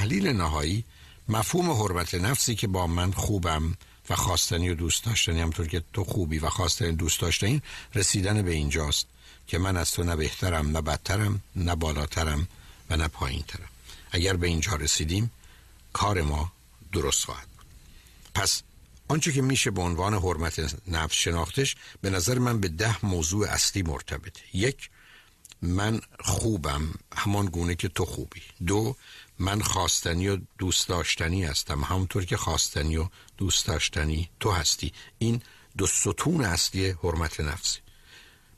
تحلیل نهایی مفهوم حرمت نفسی که با من خوبم و خواستنی و دوست داشتنی همطور که تو خوبی و خواستنی دوست داشتنی رسیدن به اینجاست که من از تو نه بهترم نه بدترم نه بالاترم و نه پایین ترم اگر به اینجا رسیدیم کار ما درست خواهد بود. پس آنچه که میشه به عنوان حرمت نفس شناختش به نظر من به ده موضوع اصلی مرتبطه. یک من خوبم همان گونه که تو خوبی. دو من خواستنی و دوست داشتنی هستم. همونطور که خواستنی و دوست داشتنی تو هستی. این دو ستون اصلی حرمت نفسی.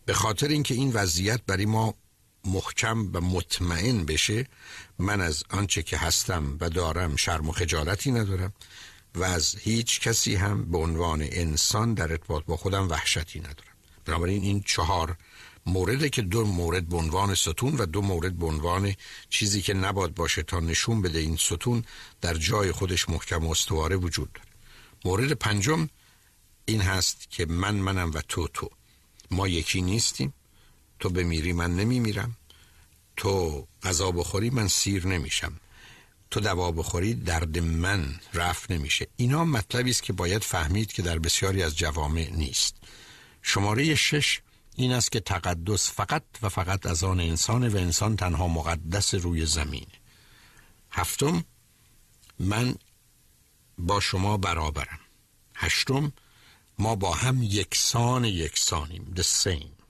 به خاطر اینکه این وضعیت برای ما محکم و مطمئن بشه من از آنچه که هستم و دارم شرم و خجالتی ندارم و از هیچ کسی هم به عنوان انسان در ارتباط با خودم وحشتی ندارم. بنابراین این چهار مورده که دو مورد به عنوان ستون و دو مورد به عنوان چیزی که نباد باشه تا نشون بده این ستون در جای خودش محکم و استواره وجود داره. مورد پنجم این هست که من منم و تو تو. ما یکی نیستیم. تو بمیری من نمیمیرم. تو غذا بخوری من سیر نمیشم. تو دوا بخوری درد من رفت نمیشه. اینا مطلبی است که باید فهمید که در بسیاری از جوامع نیست. شماره شش این است که تقدس فقط و فقط از آن انسان و انسان تنها مقدس روی زمین. هفتم من با شما برابرم. هشتم ما با هم یکسان یکسانیم. The same.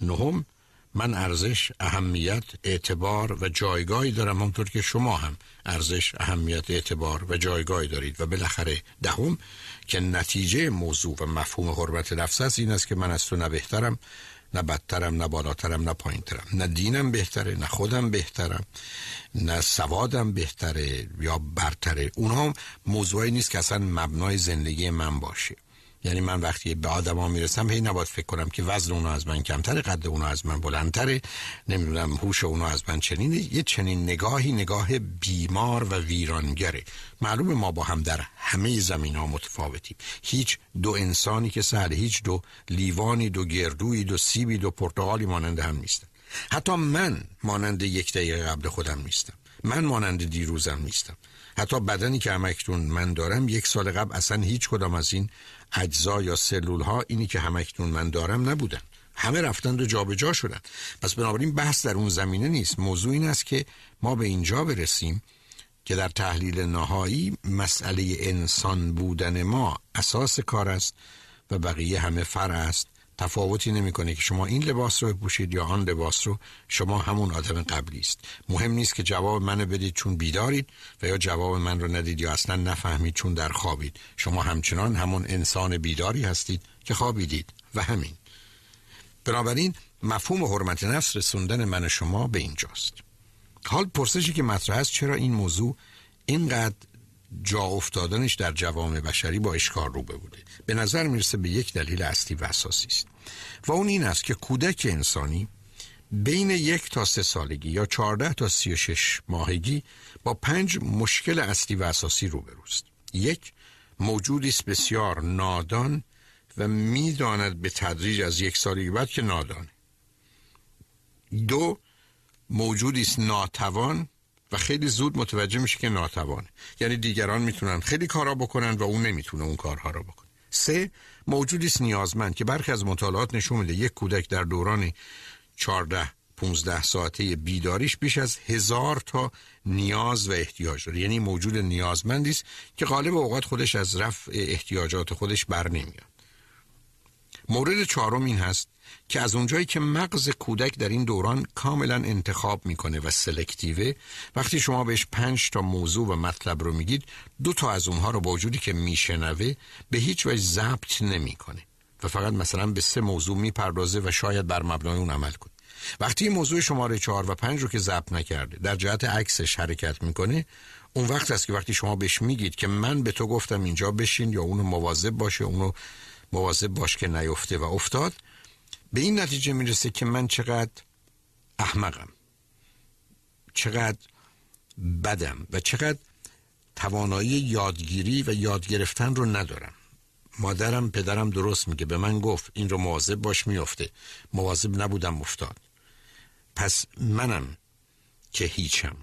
نهم من ارزش اهمیت اعتبار و جایگاهی دارم همطور که شما هم ارزش اهمیت اعتبار و جایگاهی دارید. و بالاخره دهم که نتیجه موضوع و مفهوم حرمت نفس است این است که من از تو نه بهترم نه بدترم نه بالاترم نه پایینترم. نه دینم بهتره نه خودم بهترم نه سوادم بهتره یا برتره. اونها موضوعی نیست که اصلا مبنای زندگی من باشه. یعنی من وقتی به آدما می‌رسم هی نباید فکر کنم که وزن اونو از من کمتره قد اونو از من بلندتره نمی‌دونم هوش اونو از من چنینه. یه چنین نگاهی نگاه بیمار و ویرانگره. معلومه ما با هم در همه زمین ها متفاوتیم. هیچ دو انسانی که سهل هیچ دو لیوانی دو گردوی دو سیبی دو پرتغالی مانند هم نیستن. حتی من مانند یک دقیقه قبل خودم نیستم. من مانند دیروزم نیستم. حتی بدنی که همکتون من دارم یک سال قبل اصلا هیچ کدام از این اجزا یا سلول ها اینی که همکتون من دارم نبودن. همه رفتند و جابجا شدن پس بنابراین بحث در اون زمینه نیست. موضوع این است که ما به اینجا برسیم که در تحلیل نهایی مسئله انسان بودن ما اساس کار است و بقیه همه فر است. تفاوتی نمی‌کنه که شما این لباس رو بپوشید یا آن لباس رو شما همون آدم قبلی است. مهم نیست که جواب منو بدید چون بیدارید و یا جواب من رو ندید یا اصلا نفهمید چون در خوابید. شما همچنان همون انسان بیداری هستید که خوابیدید. و همین. بنابراین مفهوم حرمت نفس رسوندن من شما به اینجاست. حال پرسشی که مطرح است چرا این موضوع اینقدر جا افتادنش در جوامع بشری با اشکار رو بوده. به نظر می‌رسه به یک دلیل اصلی و اساسی است. و اون این است که کودک انسانی بین یک تا سه سالگی یا چهارده تا سی و شش ماهگی با پنج مشکل اصلی و اساسی روبروست یک موجودی بسیار نادان و می‌داند به تدریج از یک سالگی بعد که نادانه. دو موجودی است ناتوان و خیلی زود متوجه میشه که ناتوانه. یعنی دیگران می‌تونن خیلی کارا بکنن و اون نمی‌تونه اون کارها رو بکنه. سه موجودی است نیازمند که برخی از مطالعات نشون میده یک کودک در دوران 14 15 ساعته بیداریش بیش از هزار تا نیاز و احتیاج داره. یعنی موجود نیازمندی است که غالب اوقات خودش از رفع احتیاجات خودش بر نمیاد. مورد چهارم این هست که از اونجایی که مغز کودک در این دوران کاملا انتخاب می‌کنه و سلکتیوه وقتی شما بهش پنج تا موضوع و مطلب رو میگید دو تا از اونها رو با وجودی که میشنوه به هیچ وجه ضبط نمی‌کنه و فقط مثلا به سه موضوع می‌پردازه و شاید بر مبنای اون عمل کنه. وقتی موضوع شماره چهار و پنج رو که ضبط نکرده در جهت عکسش حرکت می‌کنه اون وقت است که وقتی شما بهش میگید که من به تو گفتم اینجا بشین یا اونو مواظب باشه اونو مواظب باش که نیفته و افتاد به این نتیجه می‌رسه که من چقدر احمقم. چقدر بدم و چقدر توانایی یادگیری و یاد گرفتن رو ندارم. مادرم پدرم درست میگه. به من گفت این رو مواظب باش میفته. مواظب نبودم افتاد. پس منم که هیچم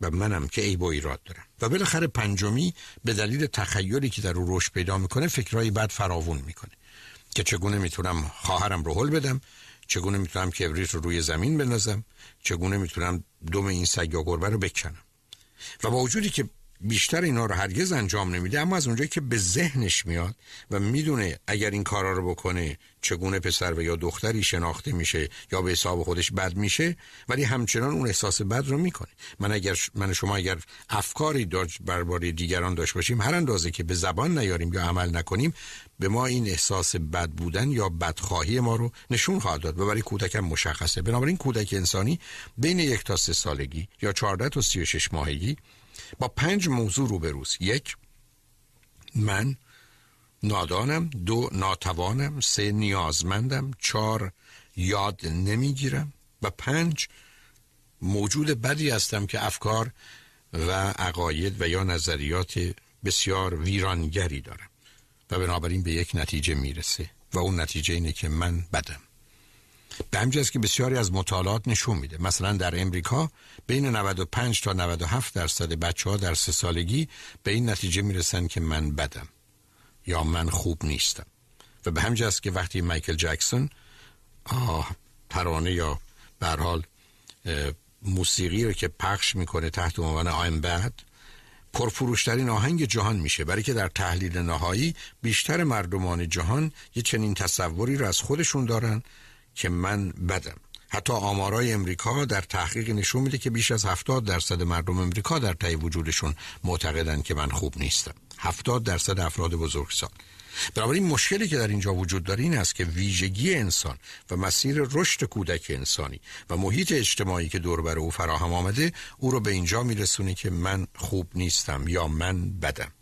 و منم که عیب و ایراد دارم. و بالاخره پنجمی به دلیل تخیلی که در او رشد پیدا می‌کنه فکرهای بد فراوون می‌کنه. که چگونه می‌تونم خواهرم رو حل بدم چگونه می‌تونم کبریت رو روی زمین بندازم چگونه می‌تونم دم این سگ یا گربه رو بکنم. و با وجودی که بیشتر اینا رو هرگز انجام نمیده اما از اونجایی که به ذهنش میاد و می‌دونه اگر این کارا رو بکنه چگونه پسر و یا دختری شناخته میشه یا به حساب خودش بد میشه ولی همچنان اون احساس بد رو می‌کنه. من اگر من شما اگر افکاری داشت برباره دیگران داشت باشیم هر اندازه که به زبان نیاریم یا عمل نکنیم به ما این احساس بد بودن یا بدخواهی ما رو نشون خواهد داد. و برای کودکم مشخصه. بنابراین کودک انسانی بین یک تا سه سالگی یا 14 تا 36 ماهگی با پنج موضوع روبروز یک من نادانم. دو ناتوانم. سه نیازمندم. چهار یاد نمی‌گیرم. و پنج موجود بدی هستم که افکار و عقاید و یا نظریات بسیار ویرانگری دارم و بنابراین به یک نتیجه می‌رسه و اون نتیجه اینه که من بدم. به همجاز که بسیاری از مطالعات نشون میده. مثلا در امریکا بین 95 تا 97 درصد بچه ها در سه سالگی به این نتیجه می‌رسن که من بدم یا من خوب نیستم. و به همجاز که وقتی مایکل جکسون ترانه یا به حال موسیقی رو که پخش می‌کنه تحت عنوان آیم بد پرفروشترین آهنگ جهان میشه. برای که در تحلیل نهایی بیشتر مردمان جهان یه چنین تصوری رو از خودشون دارن که من بدم. حتی آمارای امریکا در تحقیق نشون میده که بیش از 70 درصد مردم امریکا در طی وجودشون معتقدن که من خوب نیستم. 70 درصد افراد بزرگسال. بنابراین مشکلی که در اینجا وجود داره این است که ویژگی انسان و مسیر رشد کودک انسانی و محیط اجتماعی که دور بر او فراهم آمده او رو به اینجا میرسونه که من خوب نیستم یا من بدم.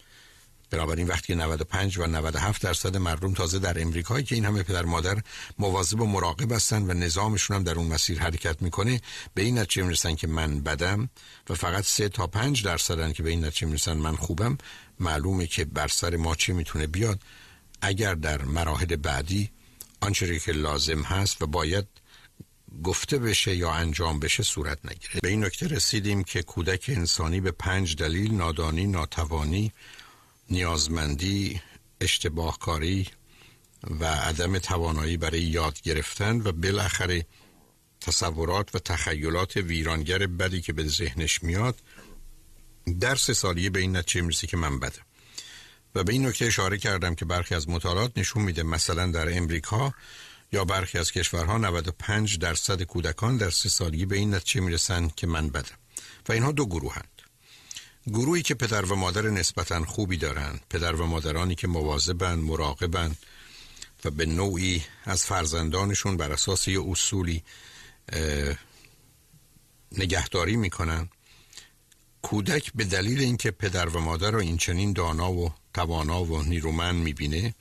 بنابراین وقتی 95 و 97 درصد مردم تازه در امریکایی که این همه پدر مادر مواظب و مراقب هستن و نظامشون هم در اون مسیر حرکت می‌کنه به این نتیجه می‌رسن که من بدم و فقط 3 تا 5 درصدن که به این نتیجه می‌رسن من خوبم. معلومه که بر سر ما چه می‌تونه بیاد. اگر در مراحل بعدی آنچه که لازم هست و باید گفته بشه یا انجام بشه صورت نگیره. به این نکته رسیدیم که کودک انسانی به پنج دلیل نادانی ناتوانی نیازمندی اشتباهکاری و عدم توانایی برای یاد گرفتن و بالاخره تصورات و تخیلات ویرانگر بدی که به ذهنش میاد درس سالیه به این نتیجه می‌رسه که من بدم و به این نکته اشاره کردم که برخی از مطالعات نشون میده مثلا در امریکا یا برخی از کشورها 95 درصد کودکان در سه سالگی به این نتیجه می‌رسن که من بدم و اینها دو هن. گروهی که پدر و مادر نسبتا خوبی دارند. پدر و مادرانی که مواظبند مراقبند و به نوعی از فرزندانشون بر اساس یه اصولی نگهداری می‌کنن کودک به دلیل اینکه پدر و مادر رو این چنین دانا و توانا و نیرومند می‌بینه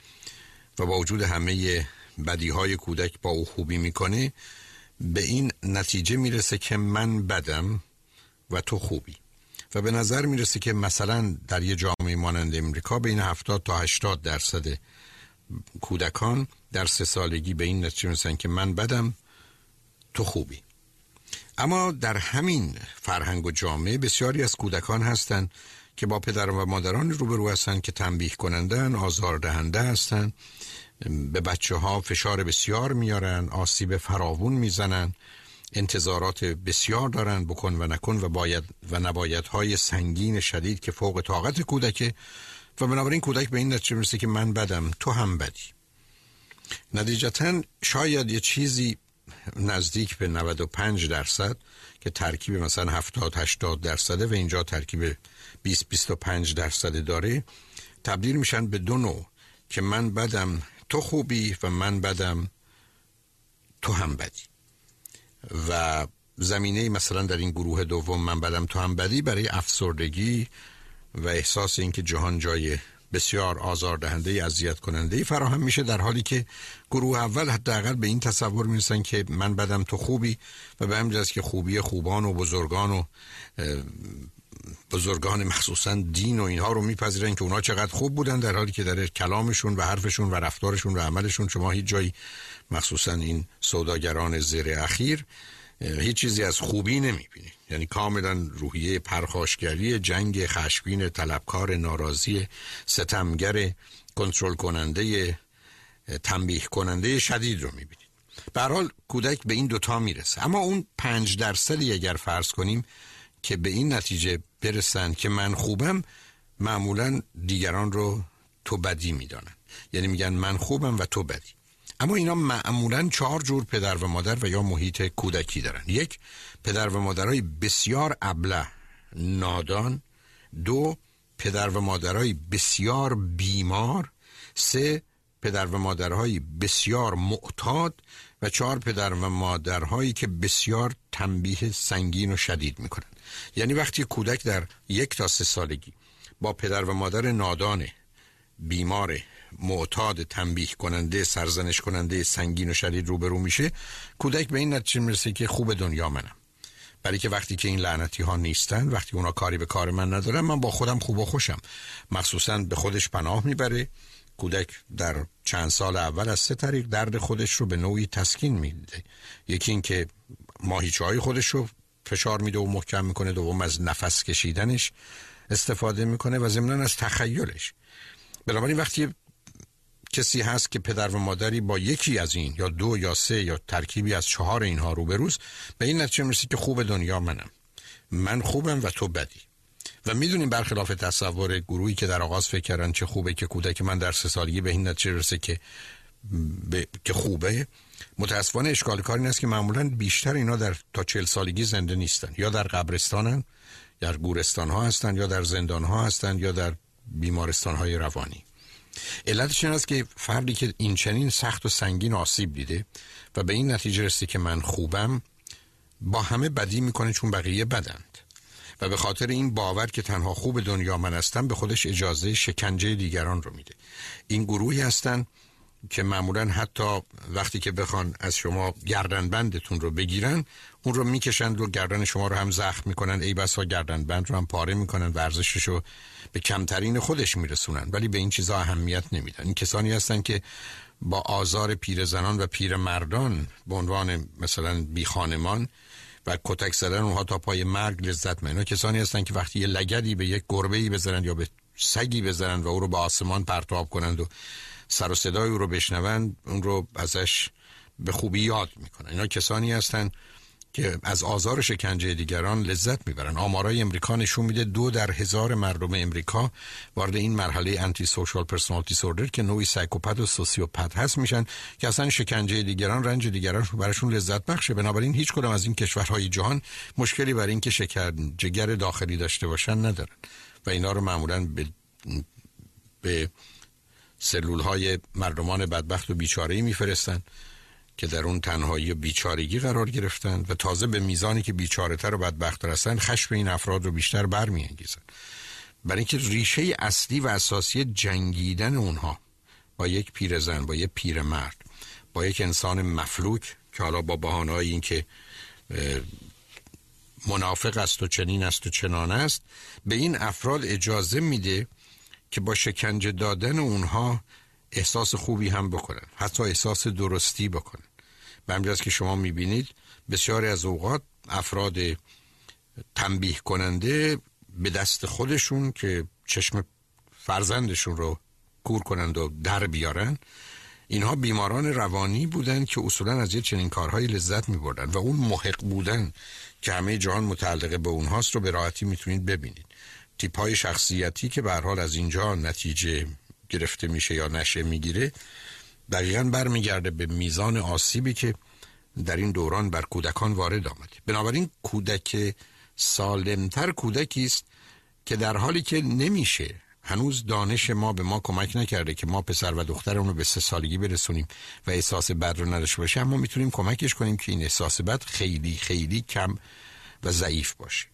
و با وجود همه بدی های کودک با او خوبی می‌کنه به این نتیجه می‌رسه که من بدم و تو خوبی. به نظر می‌رسه که مثلا در یه جامعه مانند امریکا بین 70 تا 80 درصد کودکان در سه سالگی به این نتیجه می‌رسن که من بدم تو خوبی. اما در همین فرهنگ و جامعه بسیاری از کودکان هستند که با پدر و مادران روبرو هستند که تنبیه کنندن آزاردهنده هستند به بچه ها فشار بسیار میارن آسیب فراوون می‌زنن. انتظارات بسیار دارن بکن و نکن و باید و نباید های سنگین شدید که فوق طاقت کودکه و بنابراین کودک به این نتیجه می‌رسه که من بدم تو هم بدی. نتیجتا شاید یه چیزی نزدیک به 95 درصد که ترکیب مثلا 70 80 درصده و اینجا ترکیب 20 25 درصد داره تبدیل میشن به دو نوع که من بدم تو خوبی و من بدم تو هم بدی. و زمینه مثلا در این گروه دوم من بدم تو هم بدی برای افسردگی و احساس اینکه جهان جای بسیار آزاردهنده اذیت کننده فراهم میشه در حالی که گروه اول حداقل به این تصور می‌رسن که من بدم تو خوبی و به همین که خوبی خوبان و بزرگان و بزرگان مخصوصا دین و اینها رو میپذیرن که اونا چقدر خوب بودن در حالی که در کلامشون و حرفشون و رفتارشون و عملشون شما هیچ جایی مخصوصا این سوداگران زیر اخیر هیچ چیزی از خوبی نمی‌بینید یعنی کاملا روحیه پرخاشگری جنگ خشبین طلبکار ناراضی ستمگر کنترل کننده تنبیه کننده شدید رو می‌بینید به حال کودک به این دوتا می‌رسه. اما اون پنج درصدی اگر فرض کنیم که به این نتیجه برسن که من خوبم معمولا دیگران رو تو بدی می‌دانن. یعنی میگن من خوبم و تو بدی. اما اینا معمولا چهار جور پدر و مادر و یا محیط کودکی دارن. یک پدر و مادرای بسیار ابله نادان. دو پدر و مادرای بسیار بیمار. سه پدر و مادرهای بسیار معتاد. و چهار پدر و مادرهایی که بسیار تنبیه سنگین و شدید می‌کنن یعنی وقتی کودک در یک تا سه سالگی با پدر و مادر نادان بیمار معتاد تنبیه کننده سرزنش کننده سنگین و شدید روبرو میشه کودک به این نتیجه می‌رسه که خوب دنیا منم. برای که وقتی که این لعنتی ها نیستن وقتی اونا کاری به کار من ندارن من با خودم خوب و خوشم. مخصوصا به خودش پناه می‌بره. کودک در چند سال اول از سه طریق درد خودش رو به نوعی تسکین میده. یکی اینکه ماهیچه های خودش رو فشار میده و محکم می‌کنه دوم از نفس کشیدنش استفاده می‌کنه و ضمنا از تخیلش. بنابراین وقتی کسی هست که پدر و مادری با یکی از این یا دو یا سه یا ترکیبی از چهار اینها رو روز به این نتیجه می‌رسه که خوب دنیا منم. من خوبم و تو بدی. و می‌دونیم برخلاف تصور گروهی که در آغاز فکر کردن چه خوبه که کودک من در سه سالگی به این نتیجه رسه که که خوبه متاسفانه اشکال کاری این است که معمولا بیشتر اینا در تا چل سالگی زنده نیستن. یا در قبرستانن یا در گورستان ها هستن یا در زندان ها هستن یا در بیمارستان های روانی. علتش این است که فردی که این چنین سخت و سنگین آسیب دیده و به این نتیجه رسیده که من خوبم با همه بدی می‌کنه چون بقیه بدند. و به خاطر این باور که تنها خوب دنیا من هستم به خودش اجازه شکنجه دیگران رو میده. این گروهی هستن که معمولا حتی وقتی که بخوان از شما گردن بندتون رو بگیرن اون رو می‌کشند و گردن شما رو هم زخم می‌کنن. ای بسا گردن بند رو هم پاره می‌کنن ورزشش رو به کمترین خودش میرسونن. ولی به این چیزا اهمیت نمیدن. این کسانی هستن که با آزار پیرزنان و پیرمردان به عنوان مثلا بی خانمان و کتک زدن اونها تا پای مرگ لذت اینا کسانی هستن که وقتی یه لگدی به یک گربه ای بزنند یا به سگی بزنند و او رو به آسمان پرتاب کنند و سر و صدای او رو بشنوند اون رو ازش به خوبی یاد می‌کنن. اینا کسانی هستند که از آزار شکنجه دیگران لذت می‌برن. آمارای امریکا نشون میده دو در هزار مردم امریکا وارد این مرحله antisocial personality disorder که نوعی psychopath و sociopath هست میشن که اصلا شکنجه دیگران رنج دیگران براشون لذت بخشه. بنابراین هیچ کدام از این کشورهای جهان مشکلی برای اینکه شکنجه‌گر داخلی داشته باشن ندارن. و اینا رو معمولا به به سلول های مردمان بدبخت و بیچاره میفرستن. که در اون تنهایی و بیچارگی قرار گرفتن و تازه به میزانی که بیچارهتر و بدبختتر هستن خشم این افراد رو بیشتر برمیانگیزن. برای اینکه ریشه اصلی و اساسی جنگیدن اونها با یک پیرزن با یک پیرمرد با یک انسان مفلوک که حالا با بهانه‌ای این که منافق است و چنین است و چنان است به این افراد اجازه میده که با شکنجه دادن اونها احساس خوبی هم بکنن حتی احساس درستی بکنن. به که شما می‌بینید بسیاری از اوقات افراد تنبیه کننده به دست خودشون که چشم فرزندشون رو کور کنند و در بیارن اینها بیماران روانی بودن که اصولا از یه چنین کارهایی لذت می بردن و اون محق بودن که همه جهان متعلقه به اونهاست رو به راحتی می‌تونید ببینید. تیپ های شخصیتی که به حال از اینجا نتیجه گرفته میشه یا نشه می‌گیره دقیقا برمیگرده به میزان آسیبی که در این دوران بر کودکان وارد آمده بنابراین کودک سالمتر کودکی است که در حالی که نمیشه هنوز دانش ما به ما کمک نکرده که ما پسر و دخترمون رو به سه سالگی برسونیم و احساس بد رو نداشته باشه اما می‌تونیم کمکش کنیم که این احساس بد خیلی خیلی کم و ضعیف باشه.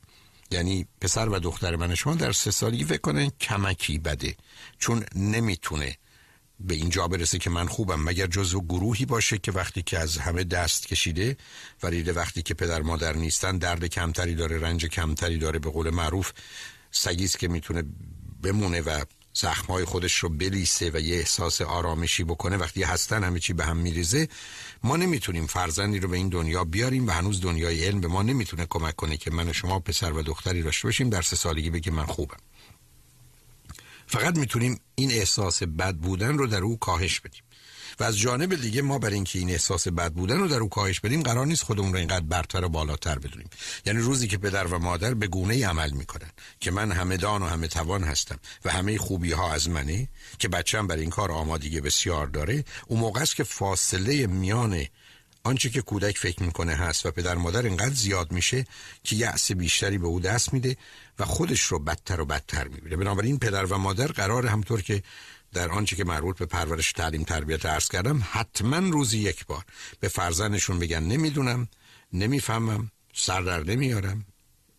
یعنی پسر و دختر من شما در سه سالگی فکر کنن کمکی بده چون نمی‌تونه به اینجا برسه که من خوبم مگر جزو گروهی باشه که وقتی که از همه دست کشیده و وقتی که پدر مادر نیستن درد کمتری داره رنج کمتری داره به قول معروف سگیست که می‌تونه بمونه و زخمهای خودش رو بلیسه و یه احساس آرامشی بکنه. وقتی هستن همه چی به هم میریزه. ما نمی‌تونیم فرزندی رو به این دنیا بیاریم و هنوز دنیای علم به ما نمی‌تونه کمک کنه که من و شما پسر و دختری داشته باشیم. در سه سالگی بگه من خوبم. فقط می‌تونیم این احساس بد بودن رو در او کاهش بدیم. و از جانب دیگه ما برای اینکه این احساس بد بودن رو در او کاهش بدیم قرار نیست خودمون رو اینقدر برتر و بالاتر بدونیم. یعنی روزی که پدر و مادر به گونه عمل می‌کنن که من همه دان و همه توان هستم و همه خوبی ها از منه که بچم برای این کار آمادگی بسیار داره اون موقع است که فاصله میان آنچه که کودک فکر می‌کنه هست و پدر مادر اینقدر زیاد میشه که یأس بیشتری به او دست میده و خودش رو بدتر و بدتر می‌بینه. بنابراین پدر و مادر قرار همطور که در آنچه که مربوط به پرورش تعلیم تربیت عرض کردم حتما روزی یک بار به فرزندشون بگن نمی‌دونم نمی‌فهمم سر در نمیارم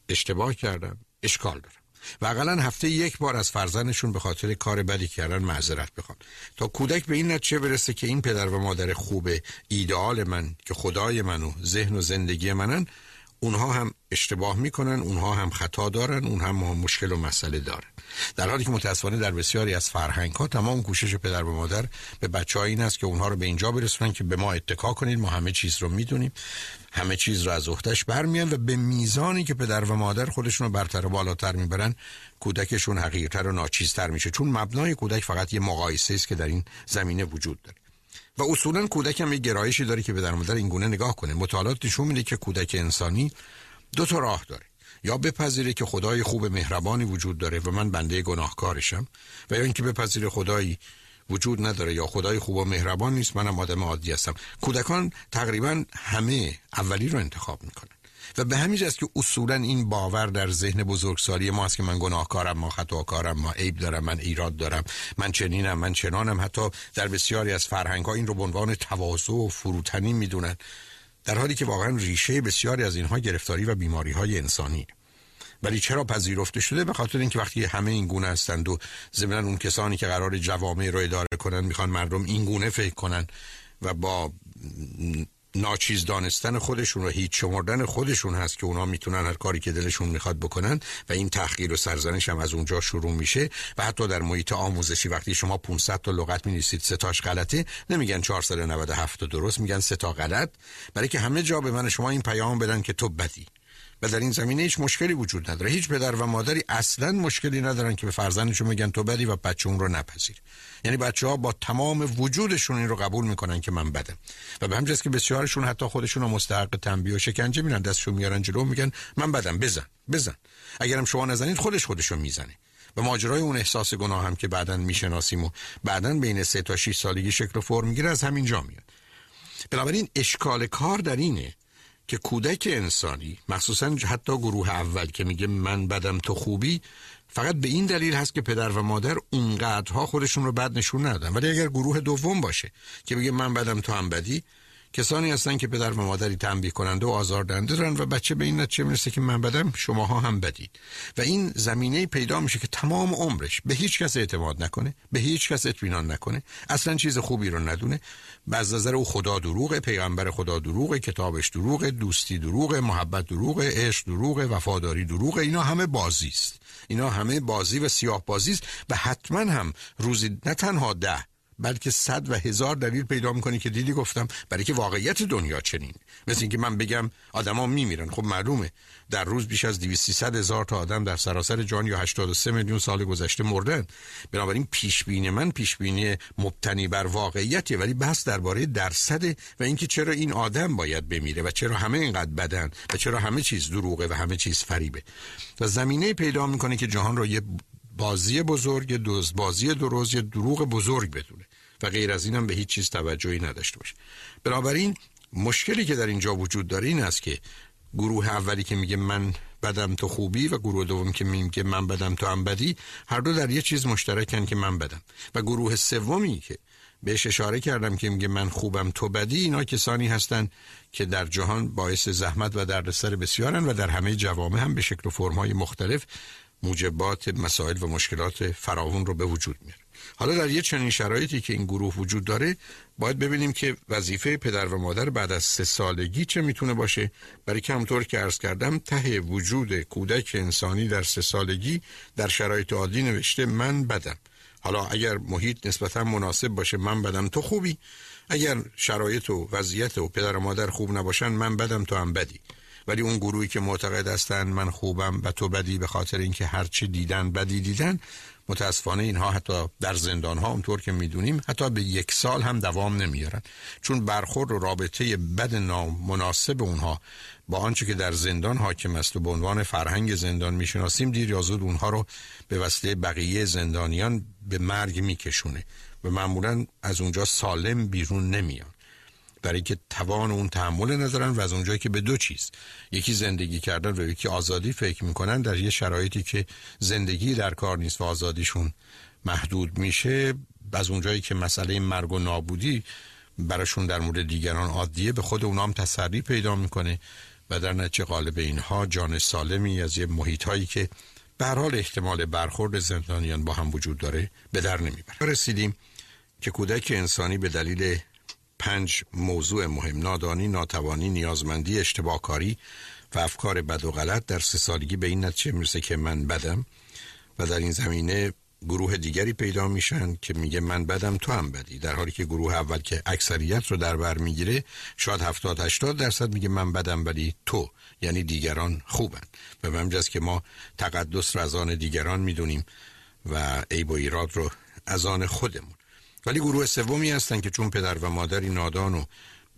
اشتباه کردم اشکال دارم. و اقلا هفته یک بار از فرزندشون به خاطر کار بدی کردن معذرت بخوان. تا کودک به این نتیجه برسه که این پدر و مادر خوب ایدئال من که خدای من و ذهن و زندگی منن اونها هم اشتباه می‌کنن اونها هم خطا دارن اون هم مشکل و مسئله دارن در حالی که متاسفانه در بسیاری از فرهنگ ها تمام کوشش پدر و مادر به بچه ها این است که اونها رو به اینجا برسونن که به ما اتکا کنید. ما همه چیز رو می‌دونیم. همه چیز رو از اختش برمیان و به میزانی که پدر و مادر خودشون رو برتر و بالاتر می‌برن کودکشون حقیقتر و ناچیزتر میشه. چون مبنای کودک فقط یه مقایسه است که در این زمینه وجود داره. و اصولا کودک هم یه گرایشی داره که به در مادر این گونه نگاه کنه. مطالعات نشون میده که کودک انسانی دو تا راه داره. یا بپذیره که خدای خوب مهربانی وجود داره و من بنده گناهکارشم و یا اینکه بپذیره خدایی وجود نداره یا خدای خوب و مهربان نیست منم آدم عادی هستم. کودکان تقریبا همه اولی رو انتخاب می‌کنن. و به همین است که اصولا این باور در ذهن بزرگسالی ما است که من گناهکارم ما خطاکارم ما عیب دارم من ایراد دارم من چنینم من چنانم. حتی در بسیاری از فرهنگ ها این رو به عنوان تواضع و فروتنی می‌دونن. در حالی که واقعا ریشه بسیاری از اینها گرفتاری و بیماری های انسانی. ولی چرا پذیرفته شده؟ به خاطر اینکه وقتی همه این گونه هستند و ضمن اون کسانی که قرار جوامع رو اداره کنن می‌خوان مردم این گونه فکر کنن و با ناچیز دانستن خودشون و هیچ شمردن خودشون هست که اونا می‌تونن هر کاری که دلشون می‌خواد بکنن و این تحقیر و سرزنش هم از اونجا شروع میشه و حتی در محیط آموزشی وقتی شما 500 تا لغت می‌نویسید سه تاش غلطه نمیگن 497 تا درست میگن سه تا غلط. برای که همه جا به من شما این پیام بدن که تو بدی. و در این زمینه هیچ مشکلی وجود نداره. هیچ پدر و مادری اصلا مشکلی ندارن که به فرزندشون میگن تو بدی و بچه اون رو نپذیر. یعنی بچه ها با تمام وجودشون این رو قبول می‌کنن که من بدم. و به همجاست که بسیارشون حتی خودشون رو مستحق تنبیه و شکنجه میرن دستشون میارن جلو میگن من بدم بزن بزن. اگرم شما نزنید خودش خودشو می‌زنه. و ماجرای اون احساس گناه هم که بعدا می‌شناسیم و بعدا بین سه تا 6 سالگی شکل و فرم می‌گیره از همین جا میاد. بنابراین اشکال کار در اینه که کودک انسانی مخصوصا حتی گروه اول که میگه من بدم تو خوبی فقط به این دلیل هست که پدر و مادر اونقدرها خودشون رو بد نشون ندن ولی اگر گروه دوم باشه که بگه من بدم تو هم بدی کسانی هستن که پدر و مادری تنبیه کننده و آزاردهنده دارن و بچه به این نتیجه می‌رسه که من بدم شماها هم بدید. و این زمینه پیدا میشه که تمام عمرش به هیچ کس اعتماد نکنه به هیچ کس اطمینان نکنه اصلا چیز خوبی رو ندونه. و از نظر او خدا دروغه پیغمبر خدا دروغه کتابش دروغه دوستی دروغه محبت دروغه عشق دروغه وفاداری دروغه. اینا همه بازی است اینا همه بازی و سیاه بازی است و حتما هم روزی نه تنها ده بلکه صد و هزار دلیل پیدا می‌کنی که دیدی گفتم برای که واقعیت دنیا چنین. مثل اینکه من بگم آدما میمیرن. خب معلومه. در روز بیش از 200 هزار تا آدم در سراسر جان یا 83 میلیون سال گذشته مردن. بنابراین پیش بینی من پیش بینی مبتنی بر واقعیتیه ولی بحث درباره درصد و اینکه چرا این آدم باید بمیره و چرا همه اینقدر بدن و چرا همه چیز دروغه و همه چیز فریبه. و زمینه پیدا می‌کنه که جهان رو یه بازی بزرگ دوز بازی درست یه دروغ بزرگ بدونه. و غیر از اینم به هیچ چیز توجهی نداشته باشه. بنابراین مشکلی که در اینجا وجود داره این است که گروه اولی که میگه من بدم تو خوبی و گروه دوم که میگه من بدم تو هم بدی هر دو در یه چیز مشترکن که من بدم. و گروه سومی که بهش اشاره کردم که میگه من خوبم تو بدی اینا کسانی هستند که در جهان باعث زحمت و دردسر بسیارن و در همه جوامع هم به شکل و فرمهای مختلف موجبات مسائل و مشکلات فراوون رو به وجود میاره. حالا در یه چنین شرایطی که این گروه وجود داره باید ببینیم که وظیفه پدر و مادر بعد از سه سالگی چه می‌تونه باشه. برای که همطور که عرض کردم ته وجود کودک انسانی در سه سالگی در شرایط عادی نوشته من بدم. حالا اگر محیط نسبتا مناسب باشه من بدم. تو خوبی؟ اگر شرایط و وضعیت و پدر و مادر خوب نباشن من بدم تو هم بدی. ولی اون گروهی که معتقد هستند من خوبم و تو بدی به خاطر اینکه هرچی دیدن بدی دیدن متاسفانه اینها حتی در زندان ها اونطور که می‌دونیم حتی به یک سال هم دوام نمیارن چون برخورد و رابطه بد نامناسب اونها با آنچه که در زندان حاکم است و به عنوان فرهنگ زندان می‌شناسیم دیر یا زود اونها رو به وسیله بقیه زندانیان به مرگ میکشونه و معمولا از اونجا سالم بیرون نمیان. برای که توان اون تحمل ندارن و از اونجایی که به دو چیز یکی زندگی کردن و یکی آزادی فکر می‌کنن در یه شرایطی که زندگی در کار نیست و آزادیشون محدود میشه از اونجایی که مسئله مرگ و نابودی براشون در مورد دیگران عادیه به خود اونام تسری پیدا می‌کنه و در نتیجه قالب اینها جان سالمی از یه محیط هایی که به حال احتمال برخورد زندانیان با هم وجود داره به در نمی‌بره. رسیدیم که کودک انسانی به دلیل پنج موضوع مهم نادانی، ناتوانی، نیازمندی، اشتباه کاری و افکار بد و غلط. در سه سالگی به این نتیجه می‌رسه که من بدم و در این زمینه گروه دیگری پیدا میشن که میگه من بدم تو هم بدی. در حالی که گروه اول که اکثریت رو در بر می‌گیره شاید 70 80 درصد میگه من بدم ولی تو یعنی دیگران خوبن. و به که ما تقدس رو از آن دیگران می‌دونیم و عیب و ایراد رو از آن خودمون. ولی گروه سومی هستن که چون پدر و مادری نادان و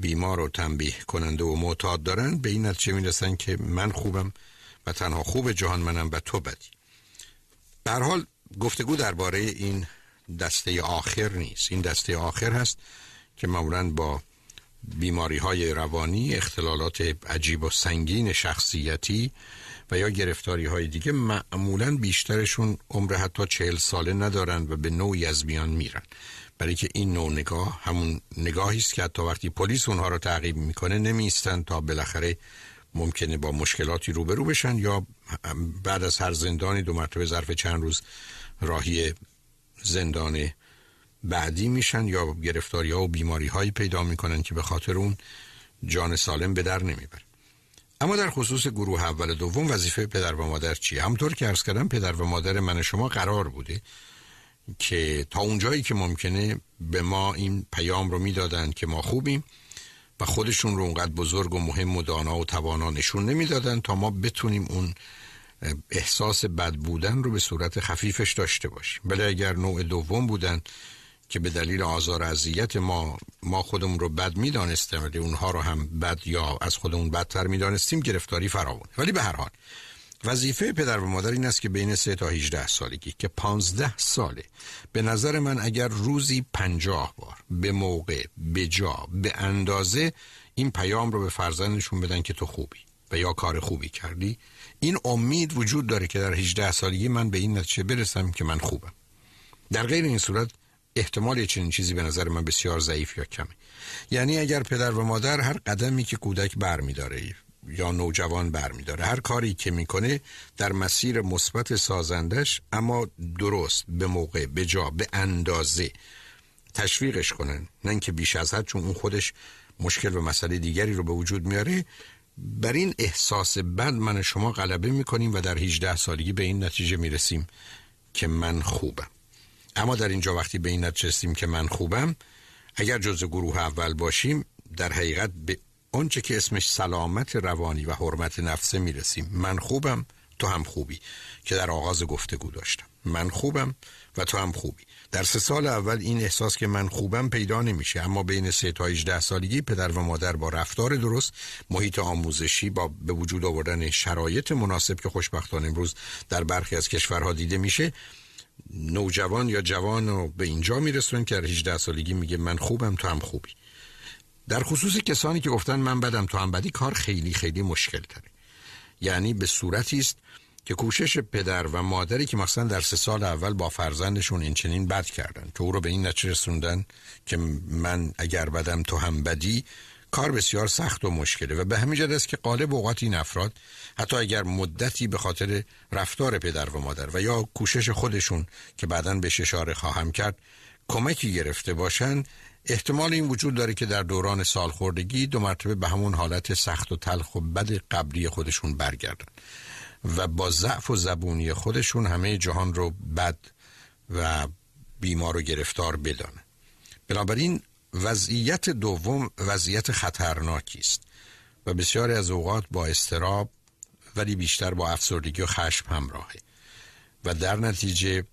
بیمار و تنبیه کننده و معتاد دارن به این نتیجه می‌رسن که من خوبم و تنها خوب جهان منم و تو بدی. در حال گفتگو درباره این دسته آخر نیست. این دسته آخر هست که معمولا با بیماری های روانی اختلالات عجیب و سنگین شخصیتی و یا گرفتاری های دیگه معمولا بیشترشون عمر حتی چهل ساله ندارن و به نوعی از میان میرن. برای که این نوع نگاه همون نگاهی است که حتی وقتی پلیس اونها رو تعقیب می‌کنه نمیستن تا بالاخره ممکنه با مشکلاتی روبرو بشن یا بعد از هر زندانی دو مرتبه ظرف چند روز راهی زندان بعدی میشن یا گرفتاری ها و بیماری هایی پیدا می‌کنن که به خاطر اون جان سالم به در نمیبر اما در خصوص گروه اول دوم وظیفه پدر و مادر چیه؟ همطور که ارز کردم پدر و مادر من شما قرار بوده که تا اونجایی که ممکنه به ما این پیام رو می‌دادند که ما خوبیم و خودشون رو اونقدر بزرگ و مهم و دانا و توانا نشون نمی‌دادن تا ما بتونیم اون احساس بد بودن رو به صورت خفیفش داشته باشیم. ولی اگر نوع دوم بودن که به دلیل آزار اذیت ما ما خودمون رو بد می‌دانستیم ولی اونها رو هم بد یا از خودمون بدتر می‌دانستیم گرفتاری فراوونه ولی به هر حال وظیفه پدر و مادر این است که بین 3 تا 18 سالگی که 15 ساله. به نظر من اگر روزی 50 بار به موقع به جا به اندازه این پیام رو به فرزندشون بدن که تو خوبی و یا کار خوبی کردی این امید وجود داره که در 18 سالگی من به این نتیجه برسم که من خوبم. در غیر این صورت احتمال چنین چیزی به نظر من بسیار ضعیف یا کمه. یعنی اگر پدر و مادر هر قدمی که کودک برمیداره یا نوجوان برمیداره. هر کاری که می‌کنه در مسیر مثبت سازندش اما درست به موقع به جا به اندازه تشویقش کنن. نه اینکه بیش از حد چون اون خودش مشکل و مسئله دیگری رو به وجود میاره. بر این احساس بد من شما غلبه می‌کنیم و در 18 سالگی به این نتیجه می‌رسیم که من خوبم. اما در اینجا وقتی به این نتیجه رسیم که من خوبم اگر جزء گروه اول باشیم در حقیقت به آنچه که اسمش سلامت روانی و حرمت نفسه می‌رسیم من خوبم تو هم خوبی. که در آغاز گفتگو داشتم. من خوبم و تو هم خوبی. در سه سال اول این احساس که من خوبم پیدا نمیشه. اما بین سه تا 18 سالگی پدر و مادر با رفتار درست محیط آموزشی با به وجود آوردن شرایط مناسب که خوشبختانه امروز در برخی از کشورها دیده میشه نوجوان یا جوان رو به اینجا میرسون که در 18 سالگی میگه من خوبم تو هم خوبی. در خصوص کسانی که گفتن من بدم تو هم بدی کار خیلی خیلی مشکل تره یعنی به صورتی است که کوشش پدر و مادری که مثلا در سه سال اول با فرزندشون این چنین بد کردن که او رو به این نتیجه رسوندن که من اگر بدم تو هم بدی کار بسیار سخت و مشکله و به همین است که قالب اوقات این افراد حتی اگر مدتی به خاطر رفتار پدر و مادر و یا کوشش خودشون که بعدا به اشاره خواهم کرد کمکی گرفته باشن احتمال این وجود داره که در دوران سالخوردگی دو مرتبه به همون حالت سخت و تلخ و بد قبلی خودشون برگردن و با ضعف و زبونی خودشون همه جهان رو بد و بیمار و گرفتار بدانند بنابراین وضعیت دوم وضعیت خطرناکی است و بسیاری از اوقات با استراب ولی بیشتر با افسردگی و خشم همراهه و در نتیجه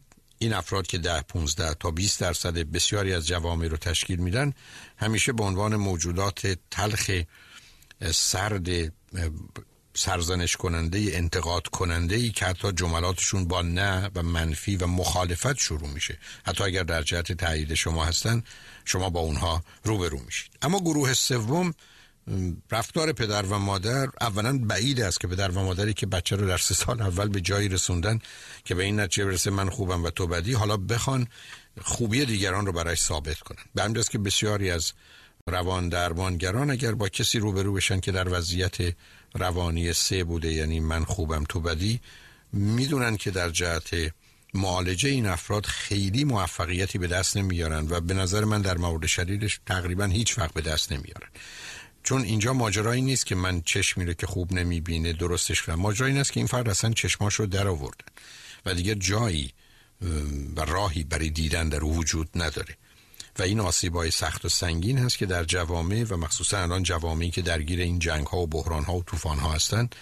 این افراد که ده 15 تا 20 درصد بسیاری از جوامع رو تشکیل میدن همیشه به عنوان موجودات تلخ سرد سرزنش کننده انتقاد کننده ای که حتی جملاتشون با نه و منفی و مخالفت شروع میشه. حتی اگر در جهت تایید شما هستن شما با اونها روبرو میشید. اما گروه سوم رفتار پدر و مادر اولا بعید است که پدر و مادری که بچه رو در سه سال اول به جایی رسوندن که به این نتیجه برسه من خوبم و تو بدی حالا بخوان خوبی دیگران رو برای ثابت کنن. به همجاست که بسیاری از روان درمانگران اگر با کسی روبرو بشن که در وضعیت روانی سه بوده یعنی من خوبم تو بدی می‌دونن که در جهت معالجه این افراد خیلی موفقیتی به دست نمیارن و به نظر من در مورد شدیدش تقریبا هیچ وقت به دست نمیارن. چون اینجا ماجرایی نیست که من چشمی رو که خوب نمی‌بینه درستش کنم. ماجرا این است که این فرد اصلا چشماش رو در آوردن و دیگه جایی و راهی برای دیدن در وجود نداره. و این آسیبای سخت و سنگین هست که در جوامع و مخصوصا الان جوامعی که درگیر این جنگ ها و بحران ها و طوفان ها هستند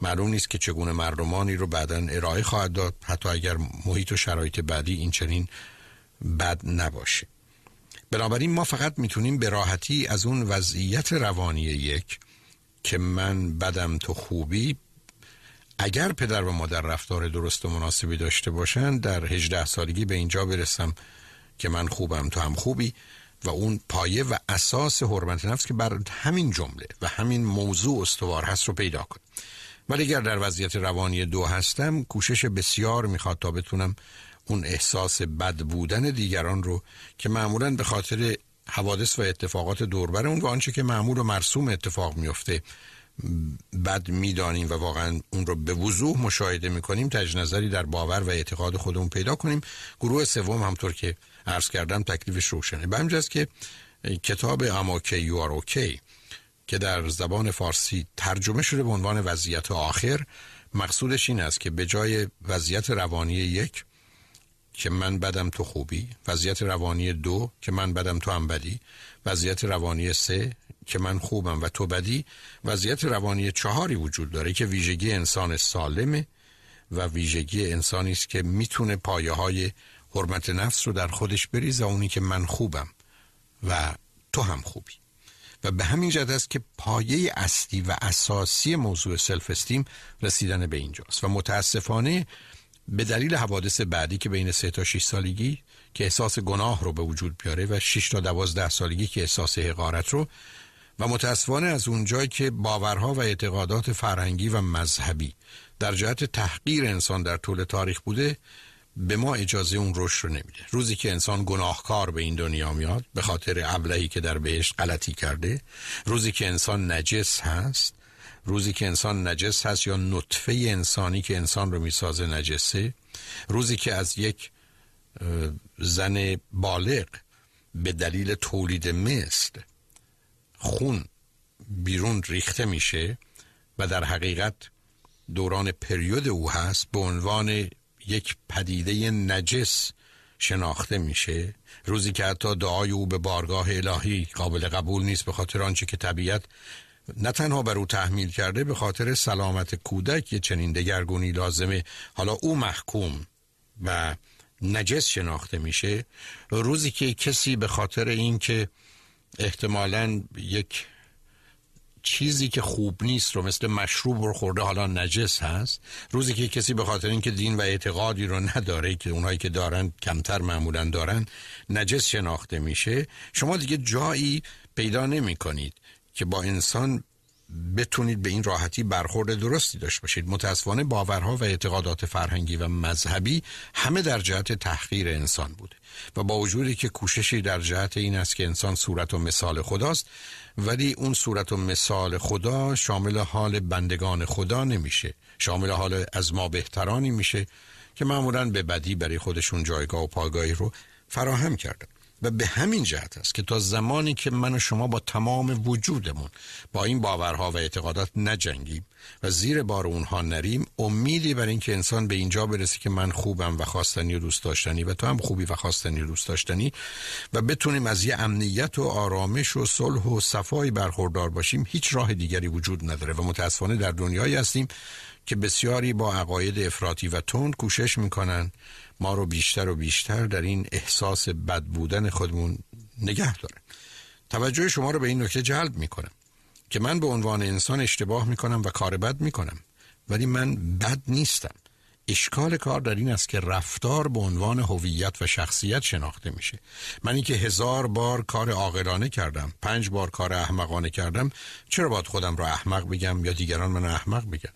معلوم نیست که چگونه مردمانی رو بعدا ارائه خواهد داد. حتی اگر محیط و شرایط بعدی این چنین بد نباشه. بنابراین ما فقط می‌تونیم به راحتی از اون وضعیت روانی یک که من بدم تو خوبی اگر پدر و مادر رفتار درست و مناسبی داشته باشند در 18 سالگی به اینجا برسم که من خوبم تو هم خوبی. و اون پایه و اساس حرمت نفس که بر همین جمله و همین موضوع استوار هست رو پیدا کنم ولی اگر در وضعیت روانی دو هستم کوشش بسیار می‌خواد تا بتونم اون احساس بد بودن دیگران رو که معمولا به خاطر حوادث و اتفاقات دوربر اون و آنچه که معمول و مرسوم اتفاق میفته بد می‌دانیم و واقعا اون رو به وضوح مشاهده می‌کنیم تج نظری در باور و اعتقاد خودمون پیدا کنیم. گروه سوم همطور که عرض کردم تکلیفش روشنه. به همجاست که کتاب اماکی یو آر اوکی که در زبان فارسی ترجمه شده به عنوان وضعیت آخر مقصودش این است که به جای وضعیت روانی یک که من بدم تو خوبی. وضعیت روانی دو که من بدم تو هم بدی. وضعیت روانی سه که من خوبم و تو بدی. وضعیت روانی چهاری وجود داره که ویژگی انسان سالمه و ویژگی انسانی است که می‌تونه پایه های حرمت نفس رو در خودش بریزه اونی که من خوبم و تو هم خوبی. و به همین جد است که پایه اصلی و اساسی موضوع سلف استیم رسیدن به اینجاست. و متاسفانه به دلیل حوادث بعدی که بین 3 تا 6 سالگی که احساس گناه رو به وجود بیاره و 6 تا 12 سالگی که احساس حقارت رو و متاسفانه از اونجایی که باورها و اعتقادات فرهنگی و مذهبی در جهت تحقیر انسان در طول تاریخ بوده به ما اجازه اون رشد رو نمیده. روزی که انسان گناهکار به این دنیا میاد به خاطر ابلهی که در بهش غلطی کرده روزی که انسان نجس هست روزی که انسان نجس هست یا نطفه انسانی که انسان رو می‌سازه نجسه؟ روزی که از یک زن بالغ به دلیل تولید مثل خون بیرون ریخته میشه و در حقیقت دوران پریود او هست به عنوان یک پدیده نجس شناخته میشه. روزی که حتی دعای او به بارگاه الهی قابل قبول نیست به خاطر آنچه که طبیعت نه تنها بر او تحمیل کرده به خاطر سلامت کودک یه چنین دگرگونی لازمه. حالا او محکوم و نجس شناخته میشه. روزی که کسی به خاطر اینکه احتمالا یک چیزی که خوب نیست رو مثل مشروب رو خورده حالا نجس هست. روزی که کسی به خاطر اینکه دین و اعتقادی رو نداره که اونهایی که دارن کمتر معمولا دارن نجس شناخته میشه. شما دیگه جایی پیدا نمی کنید که با انسان بتونید به این راحتی برخورد درستی داشته باشید. متاسفانه باورها و اعتقادات فرهنگی و مذهبی همه در جهت تحقیر انسان بوده و با وجودی که کوششی در جهت این است که انسان صورت و مثال خداست ولی اون صورت و مثال خدا شامل حال بندگان خدا نمیشه. شامل حال از ما بهترانی میشه که معمولا به بدی برای خودشون جایگاه و پاگاهی رو فراهم کرده. و به همین جهت است که تا زمانی که من و شما با تمام وجودمون با این باورها و اعتقادات نجنگیم و زیر بار اونها نریم امیدی بر اینکه انسان به اینجا برسه که من خوبم و خواستنی و دوست داشتنی و تو هم خوبی و خواستنی و دوست داشتنی و بتونیم از یه امنیت و آرامش و صلح و صفایی برخوردار باشیم هیچ راه دیگری وجود نداره و متاسفانه در دنیایی هستیم که بسیاری با عقاید افراطی و تند کوشش می‌کنن ما رو بیشتر و بیشتر در این احساس بد بودن خودمون نگه دارن توجه شما رو به این نکته جلب می‌کنم که من به عنوان انسان اشتباه می‌کنم و کار بد می‌کنم ولی من بد نیستم. اشکال کار در این است که رفتار به عنوان هویت و شخصیت شناخته میشه. من اینکه هزار بار کار عاقلانه کردم پنج بار کار احمقانه کردم چرا باید خودم را احمق بگم یا دیگران من احمق بگن؟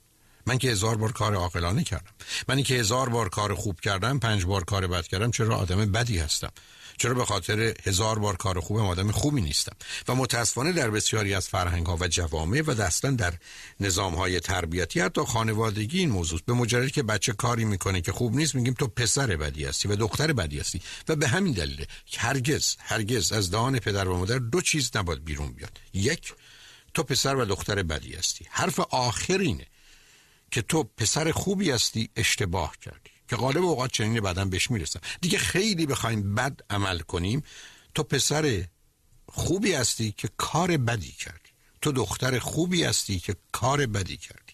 من که هزار بار کار عاقلانه کردم. من که هزار بار کار خوب کردم پنج بار کار بد کردم چرا آدم بدی هستم؟ چرا به خاطر هزار بار کار خوبم آدم خوبی نیستم؟ و متاسفانه در بسیاری از فرهنگ ها و جوامع و دستن در نظام های تربیتی حتی خانوادگی این موضوع به مجردی که بچه کاری می‌کنه که خوب نیست میگیم تو پسر بدی هستی و دختر بدی هستی. و به همین دلیل هرگز هرگز از دهان پدر و مادر دو چیز نباید بیرون بیاد. یک تو پسر و دختر بدی هستی. حرف آخرینه که تو پسر خوبی هستی اشتباه کردی. که غالب اوقات چنین بعدم بهش می‌رسم دیگه خیلی بخوایم بد عمل کنیم. تو پسر خوبی هستی که کار بدی کردی. تو دختر خوبی هستی که کار بدی کردی.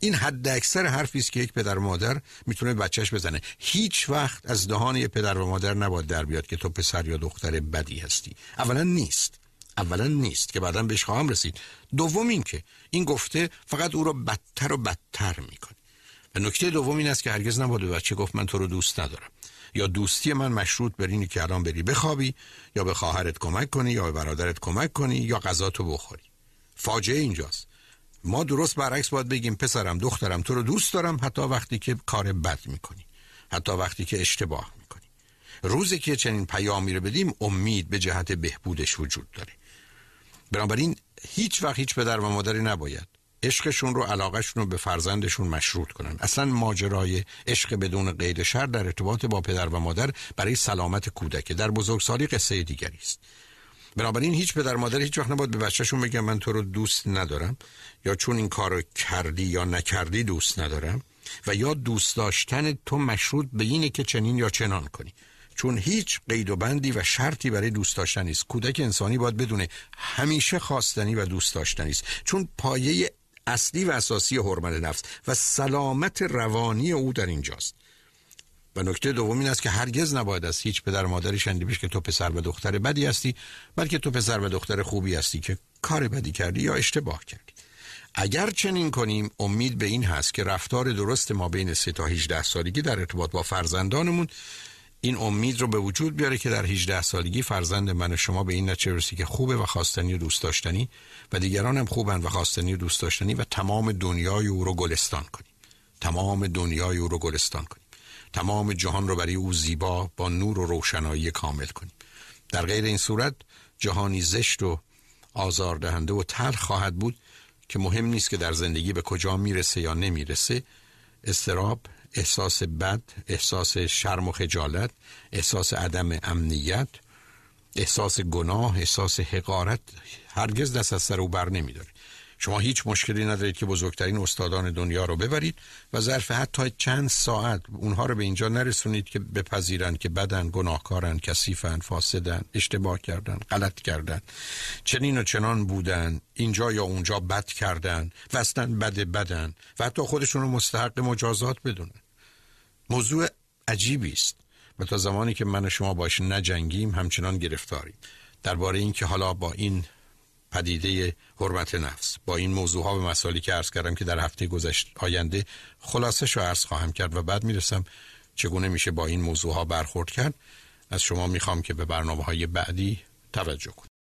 این حد اکثر حرفی است که یک پدر و مادر می‌تونه بچهش بزنه. هیچ وقت از دهان یک پدر و مادر نباید در بیاد که تو پسر یا دختر بدی هستی. اولا نیست. اولا نیست که بعدا بهش خواهم رسید. دوم این که این گفته فقط او را بدتر و بدتر می‌کنه. و نکته دوم این است که هرگز نباید به بچه گفت من تو رو دوست ندارم. یا دوستی من مشروط بر اینی که الان بری بخوابی یا به خواهرت کمک کنی یا به برادرت کمک کنی یا غذا تو بخوری. فاجعه اینجاست. ما درست برعکس باید بگیم پسرم دخترم تو رو دوست دارم حتی وقتی که کار بد می‌کنی. حتی وقتی که اشتباه می‌کنی. روزی که چنین پیامی رو بدیم امید به جهت بهبودش وجود داره. بنابراین هیچ وقت هیچ پدر و مادری نباید عشقشون رو علاقهشون رو به فرزندشون مشروط کنن. اصلا ماجرای عشق بدون قید شر در ارتباط با پدر و مادر برای سلامت کودک در بزرگسالی قصه دیگری است. بنابراین هیچ پدر مادر هیچ وقت نباید به بچهشون بگم من تو رو دوست ندارم یا چون این کار کردی یا نکردی دوست ندارم و یا دوست داشتن تو مشروط به اینه که چنین یا چنان کنی. چون هیچ قید و بندی و شرطی برای دوست داشتن نیست. کودک انسانی باید بدونه همیشه خواستنی و دوست داشتنی است. چون پایه اصلی و اساسی حرمت نفس و سلامت روانی او در اینجاست. و نکته دوم این است که هرگز نباید از هیچ پدر و مادری شنیده که تو پسر و دختر بدی هستی بلکه تو پسر و دختر خوبی هستی که کار بدی کردی یا اشتباه کردی. اگر چنین کنیم امید به این هست که رفتار درست ما بین 3 تا 18 سالگی در ارتباط با فرزندانمون این امید رو به وجود بیاره که در 18 سالگی فرزند من و شما به این نتیجه رسی که خوبه و خواستنی و دوست داشتنی و دیگران هم خوبن و خواستنی و دوست داشتنی و تمام دنیای او رو گلستان کنیم. تمام دنیای او رو گلستان کنیم. تمام جهان رو برای او زیبا با نور و روشنایی کامل کنیم. در غیر این صورت جهانی زشت و آزاردهنده و تلخ خواهد بود که مهم نیست که در زندگی به کجا می‌رسه یا نمی‌رسه. استراب احساس بد احساس شرم و خجالت احساس عدم امنیت احساس گناه احساس حقارت. هرگز دست از سر او بر نمیداره. شما هیچ مشکلی ندارید که بزرگترین استادان دنیا رو ببرید و ظرف حتی چند ساعت اونها رو به اینجا نرسونید که بپذیرند که بدن گناهکارن کثیفن فاسدن اشتباه کردن غلط کردن. چنین و چنان بودن اینجا یا اونجا بد کردن و بد بدن و حتی خودشون رو مستحق مجازات بدونن. موضوع عجیبی است. و تا زمانی که من و شما باش نجنگیم همچنان گرفتاریم. درباره اینکه حالا با این پدیده حرمت نفس با این موضوع ها و مسائلی که عرض کردم که در هفته گذشت آینده خلاصه شو عرض خواهم کرد و بعد می‌رسم چگونه میشه با این موضوع ها برخورد کرد. از شما می‌خوام که به برنامه های بعدی توجه کنید